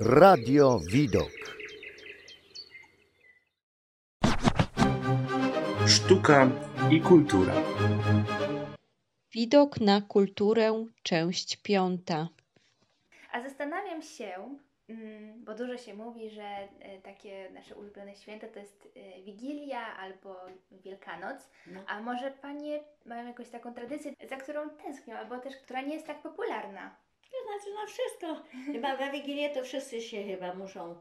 Radio Widok. Sztuka i kultura. Widok na kulturę, część piąta. A zastanawiam się, mm, bo dużo się mówi, że e, takie nasze ulubione święto to jest e, Wigilia albo Wielkanoc, No. a może Panie mają jakąś taką tradycję, za którą tęsknią, albo też która nie jest tak popularna? To znaczy, no wszystko. Chyba na Wigilię to wszyscy się chyba muszą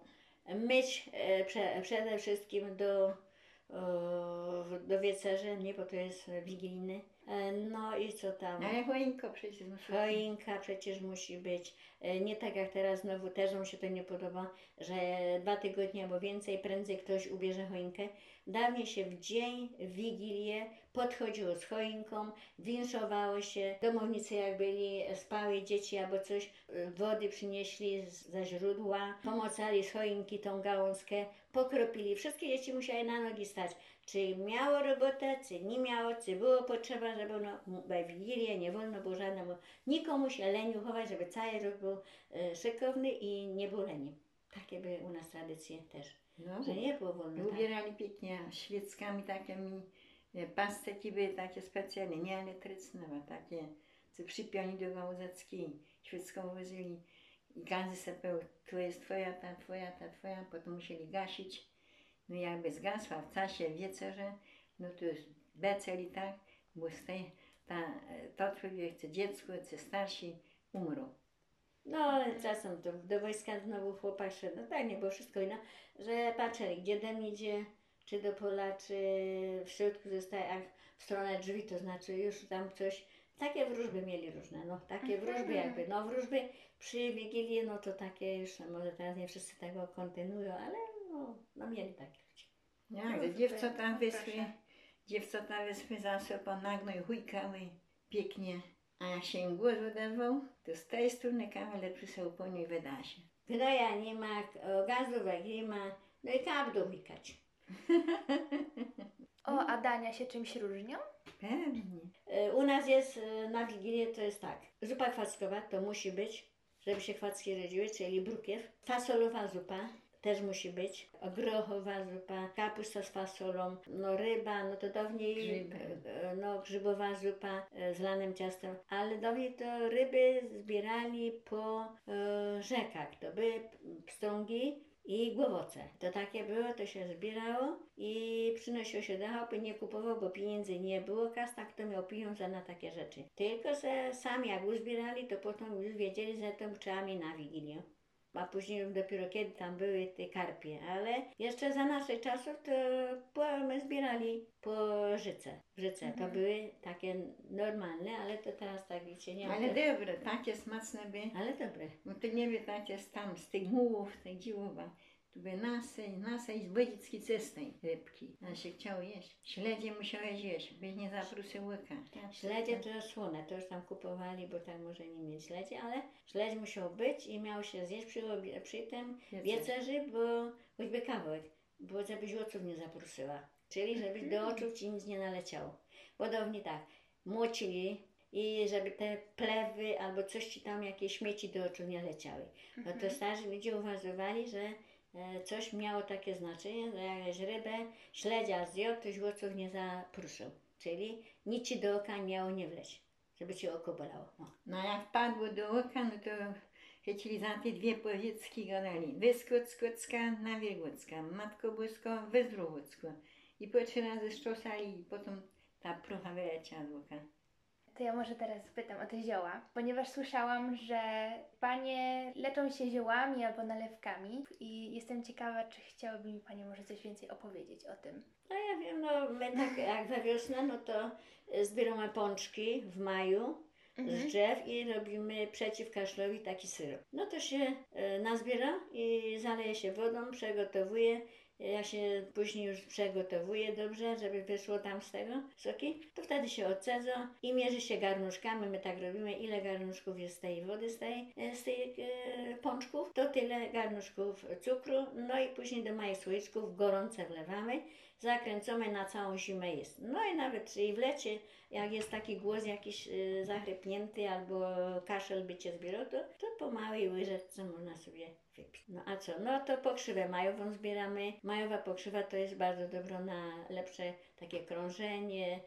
myć e, prze, przede wszystkim do, e, do wieczerzy, nie, bo to jest wigilijny. E, no i co tam? Ale choinko przecież musi Choinka przecież musi być. E, Nie tak jak teraz znowu też mi się to nie podoba, że dwa tygodnie albo więcej prędzej ktoś ubierze choinkę. Dawniej się w dzień, w Wigilię podchodziło z choinką, winszowało się, domownicy jak byli, spały dzieci albo coś, e, wody przynieśli ze źródła, pomocali z choinki tą gałązkę, pokropili. Wszystkie dzieci musiały na nogi stać. Czy miało robotę, czy nie miało, czy było potrzeba, żeby no, we Wigilię nie wolno było żadnemu, nikomu się leniu chować, żeby cały rok był e, szykowny i nie był leniem. Takie były u nas tradycje też, No, że nie było wolno. Tak. ubierali pięknie świeckami takimi, takie specjalne, nie elektryczne, bo takie, co przypiąli do gałązecki, świecką wozili i sobie powiedział, tu jest twoja, ta twoja, ta twoja, potem musieli gasić. No jakby zgasła w czasie wieczerze, no to już becel i tak, bo z tej, ta, to człowiek, co dziecko, co starsi, umrą. No, ale czasem to do wojska znowu chłopak szedł, no tak, nie było wszystko inne, że patrzyli, gdzie dem idzie, czy do pola, czy w środku zostaje, w stronę drzwi, to znaczy już tam coś, takie wróżby mieli różne, no, takie wróżby jakby, no wróżby przy Wigilii, no to takie już, no, może teraz nie wszyscy tego kontynuują, ale no, no mieli takie ludzie. Jak, No, że dziewczęta super, wyszły, proszę. dziewczęta wyszły za sobą nagnoj hujkały pięknie, a jak się im głos odezwał, to z tej strony kameler przysłał po niej wyda się. Gnoja nie ma, gazówek nie ma, no i kabdu wykać. O, a dania się czymś różnią? Pewnie. E, U nas jest e, na Wigilię to jest tak. Zupa kwackowa to musi być, żeby się kwacki rodziły, czyli brukiew. Fasolowa zupa też musi być. Grochowa zupa, kapusta z fasolą, no ryba, no to dawniej Grzyby. e, no grzybowa zupa z lanym ciastem, ale dawniej to ryby zbierali po e, rzekach. To były pstrągi i głowoce. To takie było, to się zbierało i przynosiło się do chałupy, nie kupował, bo pieniędzy nie było, kas tak to miał pieniądze na takie rzeczy. Tylko, że sami jak uzbierali, to potem już wiedzieli, że to trzeba mi na Wigilię. A później już dopiero kiedy tam były te karpie, ale jeszcze za naszych czasów to po, my zbierali po życe. Życe to były takie normalne, ale to teraz tak wiecie, nie ma. Ale dobre, takie smaczne by. ale dobre. Bo to nie wie takie z tam, z tych mułów, tych dziłów, tu by nasej, nasej z bodzicki cystej rybki. A się chciało jeść. Śledzie musiałeś jeść, byś nie zaprosił łyka. Śledzie to słone, to już tam kupowali, bo tak może nie mieć śledzie, ale śledź musiał być i miał się zjeść przy, przy tym wieczerzy, bo choćby kawałek, bo żebyś oców nie zaprosiła. Czyli żebyś do oczu ci nic nie naleciało. Podobnie tak, młocili i żeby te plewy albo coś ci tam, jakieś śmieci do oczu nie leciały. No to starzy ludzie uważali, że coś miało takie znaczenie, że jak rybę, śledzia zjadł, to żłoców nie zapruszył. Czyli nic ci do oka miało nie wleć, żeby ci oko bolało. No. Jak padło do oka, no to chcieli za te dwie powiedzki gadali. Wyskocka na Wielgocka, Matko Bosko, Wyzdrowocko. I po trzy razy szczosali i potem ta prucha wyleciała z oka. To ja może teraz spytam o te zioła, ponieważ słyszałam, że panie leczą się ziołami albo nalewkami i jestem ciekawa, czy chciałaby mi pani może coś więcej opowiedzieć o tym. No ja wiem, no my tak jak we wiosnę, no to zbieramy pączki w maju z drzew i robimy przeciw kaszlowi taki syrop. No to się e, nazbiera i zaleje się wodą, przegotowuje. Ja się później już przegotowuję dobrze, żeby wyszło tam z tego soki. To wtedy się odcedza i mierzy się garnuszkami. My tak robimy, ile garnuszków jest z tej wody, z, tej, z tych e, pączków, to tyle garnuszków cukru. No i później do małych słoiczków gorące wlewamy zakręcone na całą zimę jest. No i nawet i w lecie, jak jest taki głos jakiś y, zachrypnięty albo kaszel by cię zbierał, to, to po małej łyżeczce można sobie wypić. No a co? No to pokrzywę majową zbieramy. Majowa pokrzywa to jest bardzo dobro na lepsze takie krążenie,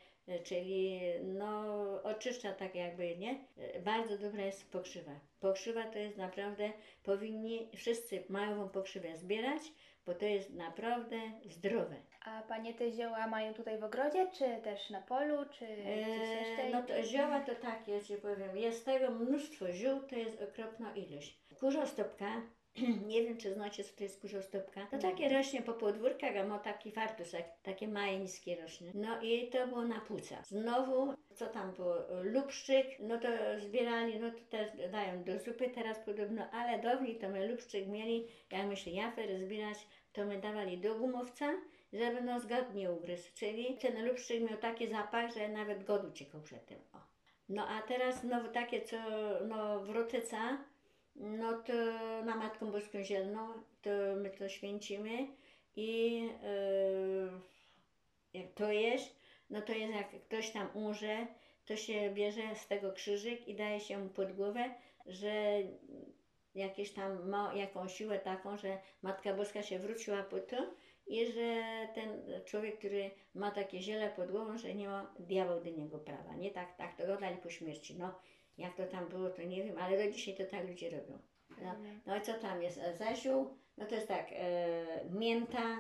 czyli no oczyszcza tak jakby, nie? Y, Bardzo dobra jest pokrzywa. Pokrzywa to jest naprawdę, powinni wszyscy majową pokrzywę zbierać, bo to jest naprawdę zdrowe. A panie te zioła mają tutaj w ogrodzie, czy też na polu, czy gdzieś jeszcze? No to zioła to tak, ja Ci powiem, jest tego mnóstwo ziół, to jest okropna ilość. Kurzostopka, nie wiem czy znacie co to jest kurzostopka, to takie rośnie po podwórkach, a ma taki fartusek, takie małe niskie rośnie. No i to było na płuca. Znowu, co tam było, lubszczyk, no to zbierali, no to też dają do zupy teraz podobno, ale dawniej to my lubszczyk mieli, jak myślę, jafer zbierać, to my dawali do gumowca, żeby no zgodnie ugryzł, czyli ten lubszczyk miał taki zapach, że nawet god uciekał przed tym. O. No a teraz znowu takie, co no wrotyca, no to na Matką Boską Zielną, to my to święcimy i yy, jak to jest, no to jest jak ktoś tam umrze, to się bierze z tego krzyżyk i daje się mu pod głowę, że jakieś tam ma jakąś siłę taką, że Matka Boska się wróciła po to i że ten człowiek, który ma takie ziele pod głową, że nie ma diabeł do niego prawa. Nie tak, tak to go dali po śmierci. No, jak to tam było, to nie wiem, ale do dzisiaj to tak ludzie robią. No, no i co tam jest? E, Zasiu, no to jest tak, e, mięta,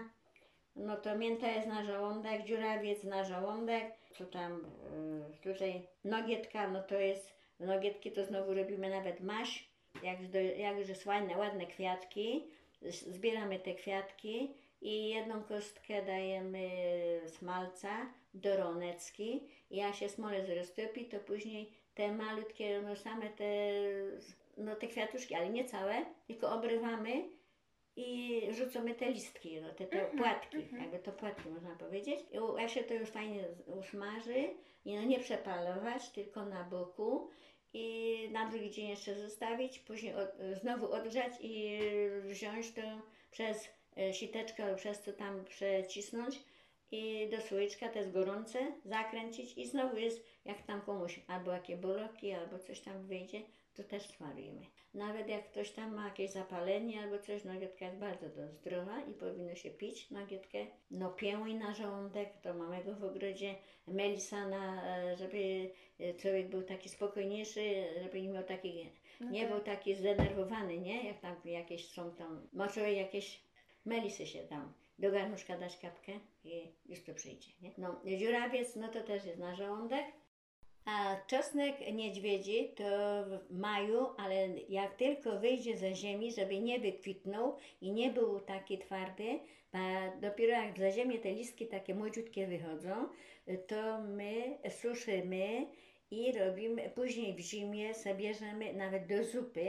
no to mięta jest na żołądek, dziurawiec na żołądek, co tam e, tutaj, nogietka, no to jest, nogietki to znowu robimy nawet maś, jak, do, jak już jest ładne, ładne kwiatki, zbieramy te kwiatki i jedną kostkę dajemy smalca do ronecki. Jak się smolec roztopi, to później te malutkie, no same te, no te kwiatuszki, ale nie całe, tylko obrywamy i rzucamy te listki, no te, te płatki, jakby to płatki można powiedzieć. I jak się to już fajnie usmaży i no nie przepalować, tylko na boku i na drugi dzień jeszcze zostawić, później od, znowu odgrzać i wziąć to przez e, siteczkę przez co tam przecisnąć i do słoiczka, jest gorące, zakręcić i znowu jest, jak tam komuś albo jakie boloki, albo coś tam wyjdzie, to też smarujemy. Nawet jak ktoś tam ma jakieś zapalenie albo coś, nogietka jest bardzo do zdrowa i powinno się pić nogietkę. No pięłuj na żołądek, to mamy go w ogrodzie, melisa na, e, żeby e, człowiek był taki spokojniejszy, żeby nie miał taki, nie był taki zdenerwowany, nie? Jak tam jakieś są tam, może jakieś melisy się tam do garnuszka dać kapkę i już to przyjdzie, nie? No, dziurawiec, no to też jest na żołądek. A czosnek niedźwiedzi to w maju, ale jak tylko wyjdzie ze ziemi, żeby nie wykwitnął i nie był taki twardy, a dopiero jak za ziemię te listki takie młodziutkie wychodzą, to my suszymy i robimy, później w zimie sobie bierzemy nawet do zupy,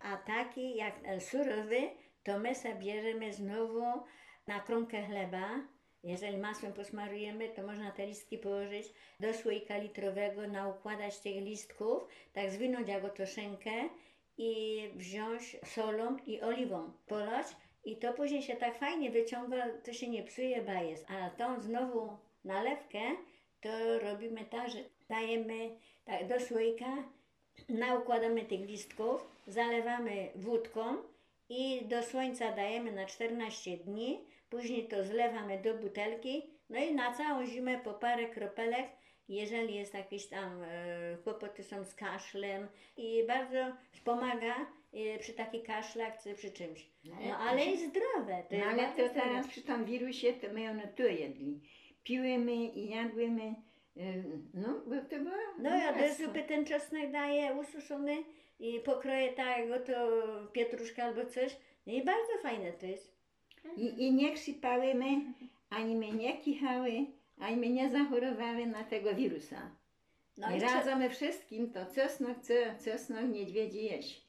a taki jak surowy, to my sobie bierzemy znowu na kromkę chleba. Jeżeli masłem posmarujemy, to można te listki położyć do słoika litrowego, naukładać tych listków, tak zwinąć jak oto szynkę i wziąć solą i oliwą polać i to później się tak fajnie wyciąga, to się nie psuje, ba jest. A tą znowu nalewkę to robimy tak, że dajemy tak, do słoika, naukładamy tych listków, zalewamy wódką i do słońca dajemy na 14 dni, później to zlewamy do butelki, no i na całą zimę po parę kropelek, jeżeli jest jakieś tam e, kłopoty są z kaszlem i bardzo wspomaga e, przy takich kaszlach czy przy czymś. No ale i zdrowe. To No jest ale bardzo to zdrowe. teraz przy tym wirusie to my ono to jedli. Piłymy i jadłymy. y, No, bo to było. No ja do zupy ten czosnek daję ususzony i pokroję tak, jak to pietruszka albo coś. No i bardzo fajne to jest. I, I nie krzypałymy, ani my nie kichały, ani my nie zachorowały na tego wirusa. No I radzamy wszystkim to czosnek, co czosnek niedźwiedzi jeść.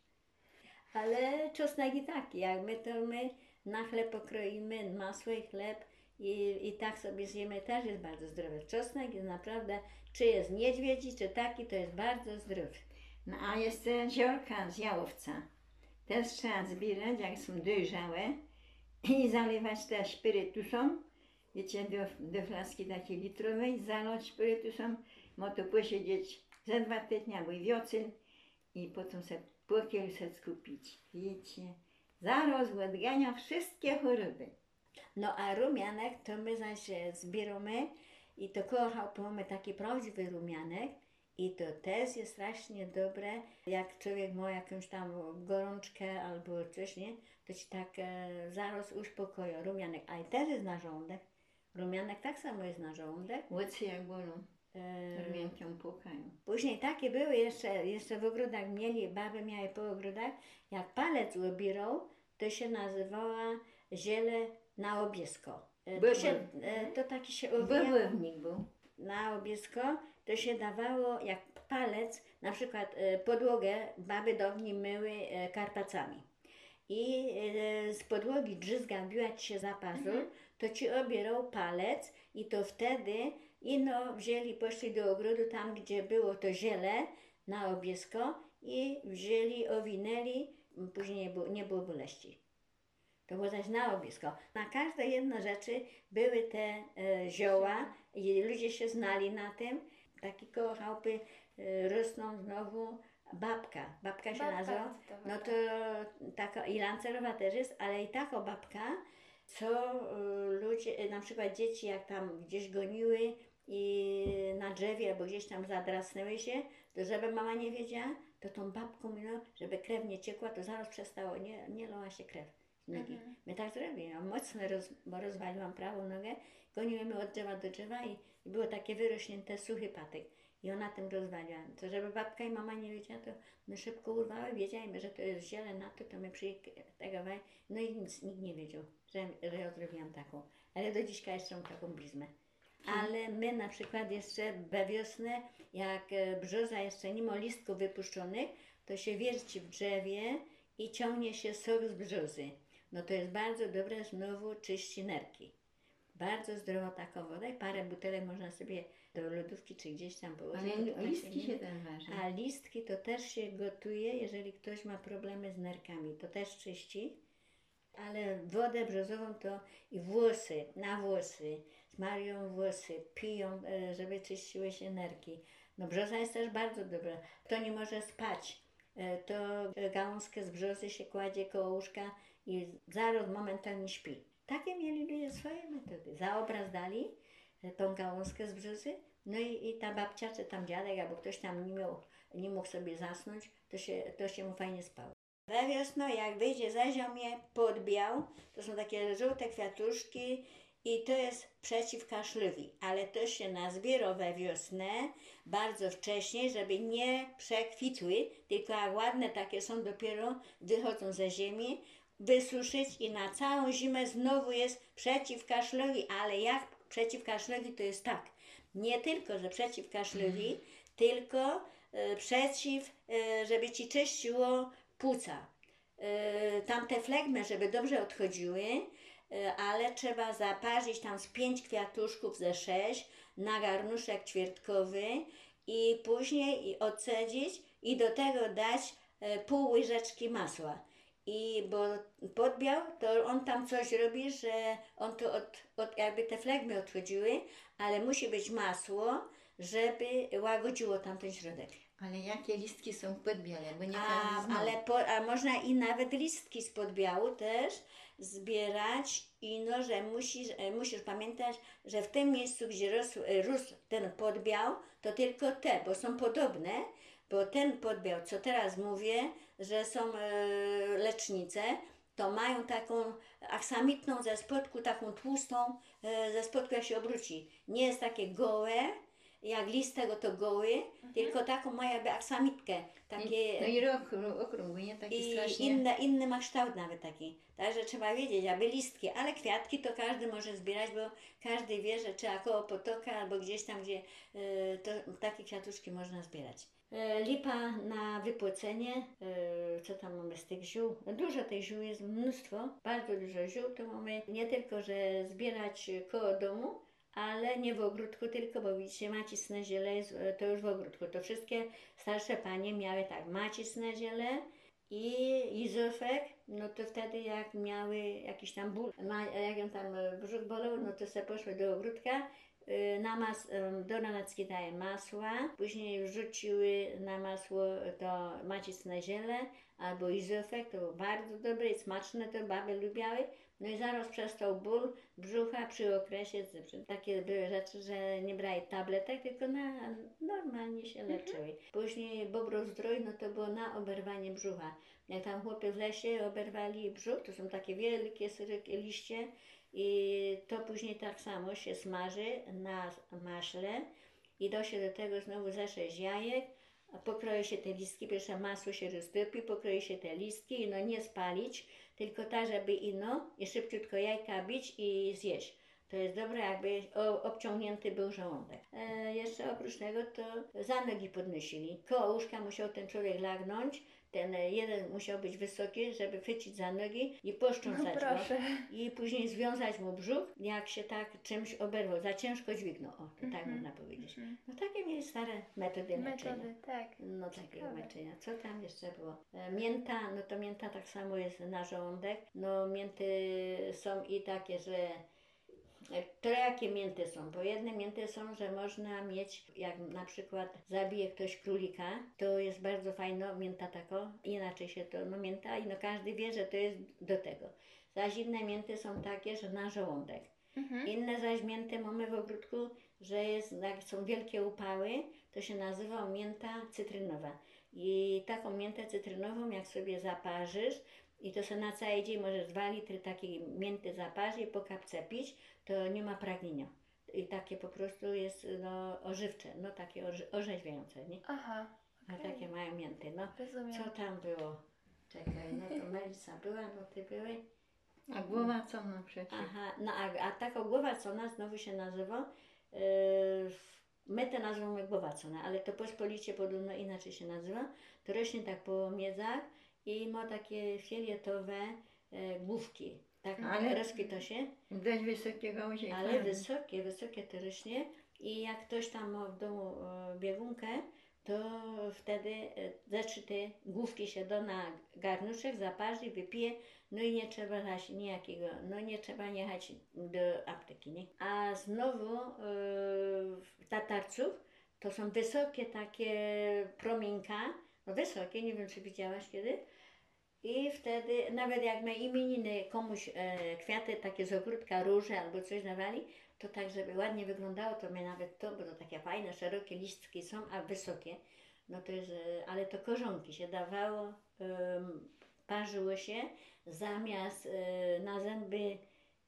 Ale czosnek i taki, jak my to my na chleb pokroimy, masło i chleb i, i tak sobie zjemy, też jest bardzo zdrowy. Czosnek jest naprawdę, czy jest niedźwiedzi, czy taki, to jest bardzo zdrowy. No a jeszcze ziorka z jałowca. Też trzeba zbierać, jak są dojrzałe i zalewać też spirytusem wiecie, do, do flaski takiej litrowej, zalać spirytusem, mo to posiedzieć ze dwa tygodnie albo i wiocyn i potem sobie po kieliszek kupić. Wiecie, zaraz odgania wszystkie choroby. No a rumianek to my zaś e, zbieramy i to mamy taki prawdziwy rumianek i to też jest strasznie dobre, jak człowiek ma jakąś tam gorączkę albo coś, nie? To ci tak e, zaraz uspokoi rumianek, a i też jest na żołądek. Rumianek tak samo jest na żołądek. Łocy jak bolą, E, rumiankiem pukają. Później takie były jeszcze, jeszcze w ogrodach mieli, baby miały po ogrodach, jak palec obierał, to się nazywała ziele na obiesko. E, To, się, e, to taki się Bobownik był. na obiesko, to się dawało jak palec, na przykład e, podłogę baby dawniej myły e, karpacami. I e, z podłogi drzyzga biła ci się za pazur, to ci obierał palec i to wtedy ino wzięli, poszli do ogrodu tam, gdzie było to ziele na obiesko i wzięli, owinęli, później nie było, nie było boleści. To było zaś na obiesko. Na każde jedno rzeczy były te e, zioła i ludzie się znali na tym. Taki koło chałupy e, rosną znowu babka. Babka się Babka nazywa. No tak. to taka i lancerowa też jest, ale i taka babka, co y, ludzie, y, na przykład dzieci jak tam gdzieś goniły i na drzewie albo gdzieś tam zadrasnęły się, to żeby mama nie wiedziała, to tą babką, no, żeby krew nie ciekła, to zaraz przestało, nie, nie lała się krew nogi. Mhm. My tak zrobiłam, mocno roz, bo rozwaliłam prawą nogę, goniłymy od drzewa do drzewa i, i było takie wyrośnięte suchy patyk. I ona tym rozwaliła. To żeby babka i mama nie wiedziała, to my szybko urwały, wiedzieliśmy, że to jest ziele na to, to my przyjechali. No i nic, nikt nie wiedział, że, że ja zrobiłam taką. Ale do dzisiaj jeszcze mam taką blizmę. Ale my na przykład jeszcze we wiosnę, jak e, brzoza jeszcze nie ma listków wypuszczonych, to się wierci w drzewie i ciągnie się sok z brzozy. No to jest bardzo dobre, znowu czyści nerki. Bardzo zdrowa taka woda i parę butelek można sobie do lodówki czy gdzieś tam położyć. Ale tak listki się tam waży. a listki to też się gotuje, jeżeli ktoś ma problemy z nerkami, to też czyści. Ale wodę brzozową to i włosy, na włosy, smarują włosy, piją, e, żeby czyściły się nerki. No brzoza jest też bardzo dobra. Kto nie może spać, e, to gałązkę z brzozy się kładzie koło łóżka i zaraz momentalnie śpi. Takie mieli ludzie swoje metody. Za obraz dali e, tą gałązkę z brzozy, no i, i ta babcia, czy tam dziadek, albo ktoś tam nie, miał, nie mógł sobie zasnąć, to się, to się mu fajnie spało. We wiosno, jak wyjdzie za ziemię, podbiał, to są takie żółte kwiatuszki i to jest przeciw kaszlowi, ale to się nazbiera we wiosnę bardzo wcześnie, żeby nie przekwitły, tylko ładne takie są, dopiero wychodzą ze ziemi, wysuszyć i na całą zimę znowu jest przeciw kaszlowi, ale jak przeciw kaszlowi to jest tak, nie tylko, że przeciw kaszlowi, tylko e, przeciw, e, żeby ci czyściło płuca. E, tamte flegmy, żeby dobrze odchodziły, ale trzeba zaparzyć tam z pięć kwiatuszków ze sześć na garnuszek ćwiertkowy i później i odcedzić i do tego dać pół łyżeczki masła. I bo podbiał, to on tam coś robi, że on to od, od jakby te flegmy odchodziły, ale musi być masło, żeby łagodziło tamten środek. Ale jakie listki są podbiele, bo nie A, ale po, a można i nawet listki z podbiału też zbierać i no, że musisz, e, musisz pamiętać, że w tym miejscu, gdzie rósł, e, rósł ten podbiał, to tylko te, bo są podobne, bo ten podbiał, co teraz mówię, że są e, lecznice, to mają taką aksamitną ze spodku, taką tłustą, e, ze spodku jak się obróci. Nie jest takie gołe, jak list tego to goły, tylko taką ma jakby aksamitkę. Takie, No i rok, okrągły, nie taki i strasznie. inne, inny ma kształt nawet taki. Także trzeba wiedzieć, aby listki, ale kwiatki to każdy może zbierać, bo każdy wie, że trzeba koło potoka albo gdzieś tam, gdzie e, to, takie kwiatuszki można zbierać. E, lipa na wypłocenie, e, co tam mamy z tych ziół? Dużo tych ziół jest, mnóstwo, bardzo dużo ziół, to mamy nie tylko, że zbierać koło domu, ale nie w ogródku tylko, bo widzicie, macisne ziele e, to już w ogródku. To wszystkie starsze panie miały tak, macisne ziele I izofek, no to wtedy jak miały jakiś tam ból, jak ją tam brzuch bolał, no to se poszły do ogródka, na mas, em, do ranacki daje masła, później wrzuciły na masło to macicne ziele albo izofek, to było bardzo dobre i smaczne, to baby lubiały. No i zaraz przestał ból brzucha przy okresie, takie były rzeczy, że nie brali tabletek, tylko na, normalnie się leczyły. Później bobrozdrój, no to było na oberwanie brzucha. Jak tam chłopy w lesie oberwali brzuch, to są takie wielkie liście i to później tak samo się smaży na maśle i do się do tego znowu za sześć jajek, a pokroi się te listki, pierwsze masło się roztopi, pokroi się te listki i no nie spalić, tylko tak, żeby ino i szybciutko jajka bić i zjeść. To jest dobre, jakby obciągnięty był żołądek. E, jeszcze oprócz tego to za nogi podnosili. Koło łóżka musiał ten człowiek lagnąć, ten e, jeden musiał być wysoki, żeby chwycić za nogi i No poszcząsać go. proszę. I później związać mu brzuch, jak się tak czymś oberwał, za ciężko dźwignął. O, to tak Mhm. można powiedzieć. Mhm. No takie mieli stare metody leczenia. Metody, tak. No takie Ciekawe. leczenia. Co tam jeszcze było? E, Mięta, no to mięta tak samo jest na żołądek. No mięty są i takie, że to jakie mięty są? Bo jedne mięty są, że można mieć, jak na przykład zabije ktoś królika, to jest bardzo fajna mięta tako, inaczej się to, no mięta i no każdy wie, że to jest do tego. Zaś inne mięty są takie, że na żołądek. Mhm. Inne zaś mięty mamy w ogródku, że jest, jak są wielkie upały, to się nazywa mięta cytrynowa. I taką miętę cytrynową, jak sobie zaparzysz, i to sobie na cały dzień możesz dwa litry takiej mięty zaparzyć i po kapce pić, to nie ma pragnienia. I takie po prostu jest no, ożywcze, no takie orze- orzeźwiające, nie? Aha, A okej. takie mają mięty. No, rozumiem. co tam było? Czekaj, no to Melisa była, no ty były. A głowa co na przecież? Aha, no a, a taka głowacona znowu się nazywa, yy, my to nazywamy głowacona, ale to pospolicie podobno inaczej się nazywa. To rośnie tak po miedzach i ma takie fioletowe e, główki. Tak Ale- rozkwita się, Dość łozieka. ale wysokie, wysokie to rośnie i jak ktoś tam ma w domu e, biegunkę, to wtedy e, zacznie te główki się do na garnuszek, zaparzy, wypije, no i nie trzeba dać nijakiego, no nie trzeba jechać do apteki, nie? A znowu e, tatarców to są wysokie takie promienka, no wysokie, nie wiem czy widziałaś kiedy, i wtedy, nawet jak my imieniny komuś e, kwiaty takie z ogródka, róże albo coś dawali, to tak, żeby ładnie wyglądało, to my nawet to, bo to takie fajne, szerokie listki są, a wysokie, no to jest, e, ale to korzonki się dawało, em, parzyło się zamiast e, na zęby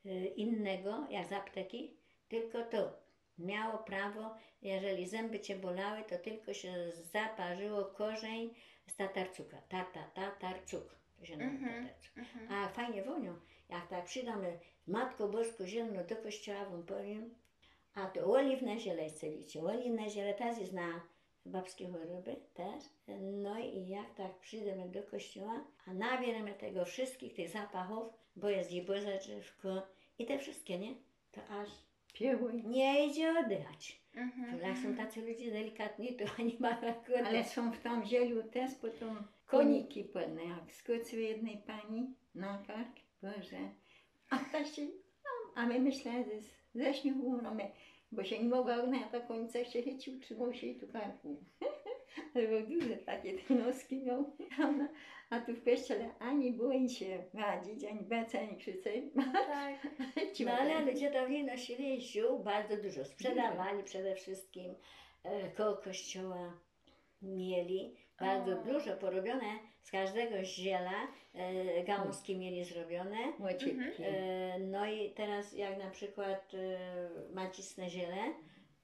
e, innego, jak z apteki, tylko to miało prawo, jeżeli zęby Cię bolały, to tylko się zaparzyło korzeń z tatarcuka, tata, tatarcuk, to Mhm. tatarcuk. Mhm. A fajnie wonią, jak tak przydamy Matko Bosko Zielno do kościoła, wam powiem, a to oliwne ziele celicie. Oliwne ziele też jest na babskie choroby też. No i jak tak przyjdziemy do kościoła, a nabieramy tego wszystkich tych zapachów, bo jest giboza drzewko i te wszystkie, nie? To aż Piełuj. nie idzie oddychać. Mhm. To jak są tacy ludzie delikatni, to oni mają akurat... Ale są w tym zielu też potem koniki pełne, jak skoczyły jednej pani na kark, Boże. A ta się, no, a my myśleli, że ze śniegu umrą, bo się nie mogła ta końca się chycił, trzymał się i tu karku. Ale był duże takie te noski miał. A tu w kościele ani boi się wadzić, ani bać, ani krzyczeć. Tak. No ale ludzie dawniej nosili ziół bardzo dużo. Sprzedawali przede wszystkim e, koło kościoła. Mieli bardzo dużo porobione z każdego ziela. E, gałązki mieli zrobione. Młociutki. E, no i teraz jak na przykład e, macisne ziele,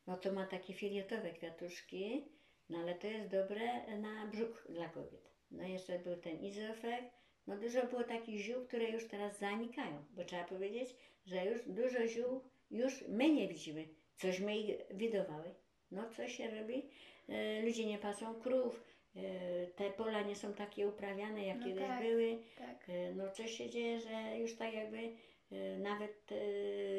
no to ma takie filietowe kwiatuszki, no ale to jest dobre na brzuch dla kobiet. No jeszcze był ten izofek, no dużo było takich ziół, które już teraz zanikają, bo trzeba powiedzieć, że już dużo ziół już my nie widzimy, cośmy ich widowały. No co się robi? E, ludzie nie pasą krów, te pola nie są takie uprawiane, jak No kiedyś tak. były. Tak. E, No coś się dzieje, że już tak jakby e, nawet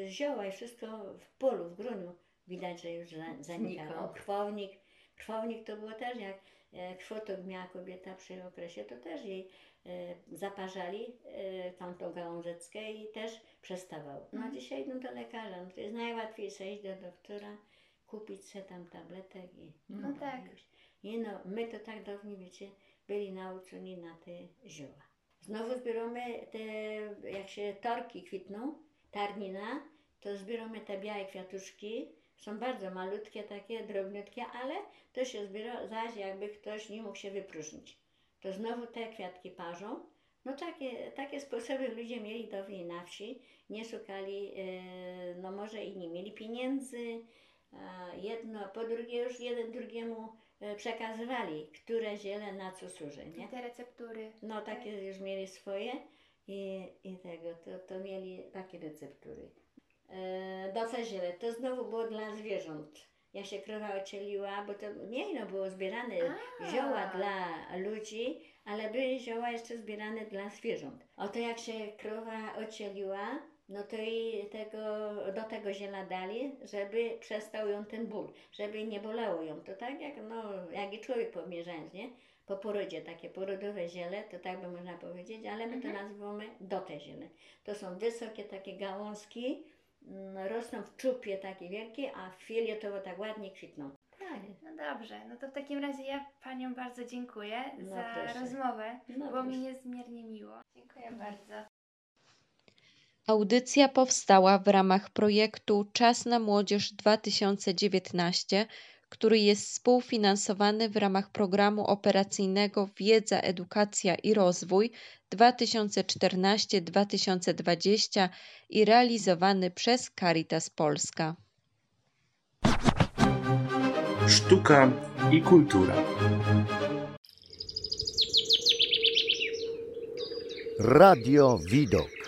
zioła i wszystko w polu, w gruniu widać, że już za, zanikało. Znika. O, krwownik, krwownik to było też jak e, krwotok miała kobieta przy okresie, to też jej e, zaparzali e, tamtą gałązeckę i też przestawało. No a Mhm. dzisiaj idą do lekarza, no to jest najłatwiejsze iść do doktora, kupić se tam tabletek i No tak. już. Nie no, my to tak dawniej, wiecie, byli nauczeni na te zioła. Znowu zbieramy te, jak się torki kwitną, tarnina, to zbieramy te białe kwiatuszki. Są bardzo malutkie, takie drobniutkie, ale to się zbiera zaś jakby ktoś nie mógł się wypróżnić. To znowu te kwiatki parzą. No takie, takie sposoby ludzie mieli dawniej na wsi. Nie szukali, e, no może i nie mieli pieniędzy. Jedno po drugie już jeden drugiemu przekazywali, które ziele na co służy, I nie? te receptury. No takie już mieli swoje i, i tego, to, to mieli takie receptury. E, doce ziele, to znowu było dla zwierząt. Jak się krowa ocieliła, bo to nie no było zbierane A. zioła dla ludzi, ale były zioła jeszcze zbierane dla zwierząt. Oto jak się krowa ocieliła, no to i tego, do tego ziela dali, żeby przestał ją ten ból, żeby nie bolało ją. To tak jak, no, jak i człowiek pomierzając, nie? Po porodzie takie porodowe ziele, to tak by można powiedzieć, ale my to Mhm. nazywamy dote ziele. To są wysokie takie gałązki, mm, rosną w czupie takie wielkie, a fioletowo tak ładnie kwitną. Tak. No dobrze, no to w takim razie ja Panią bardzo dziękuję No za proszę. rozmowę. No Było proszę. mi niezmiernie miło. Dziękuję bardzo. Audycja powstała w ramach projektu Czas na Młodzież 2019, który jest współfinansowany w ramach programu operacyjnego Wiedza, Edukacja i Rozwój 2014-2020 i realizowany przez Caritas Polska. Sztuka i kultura. Radio Widok.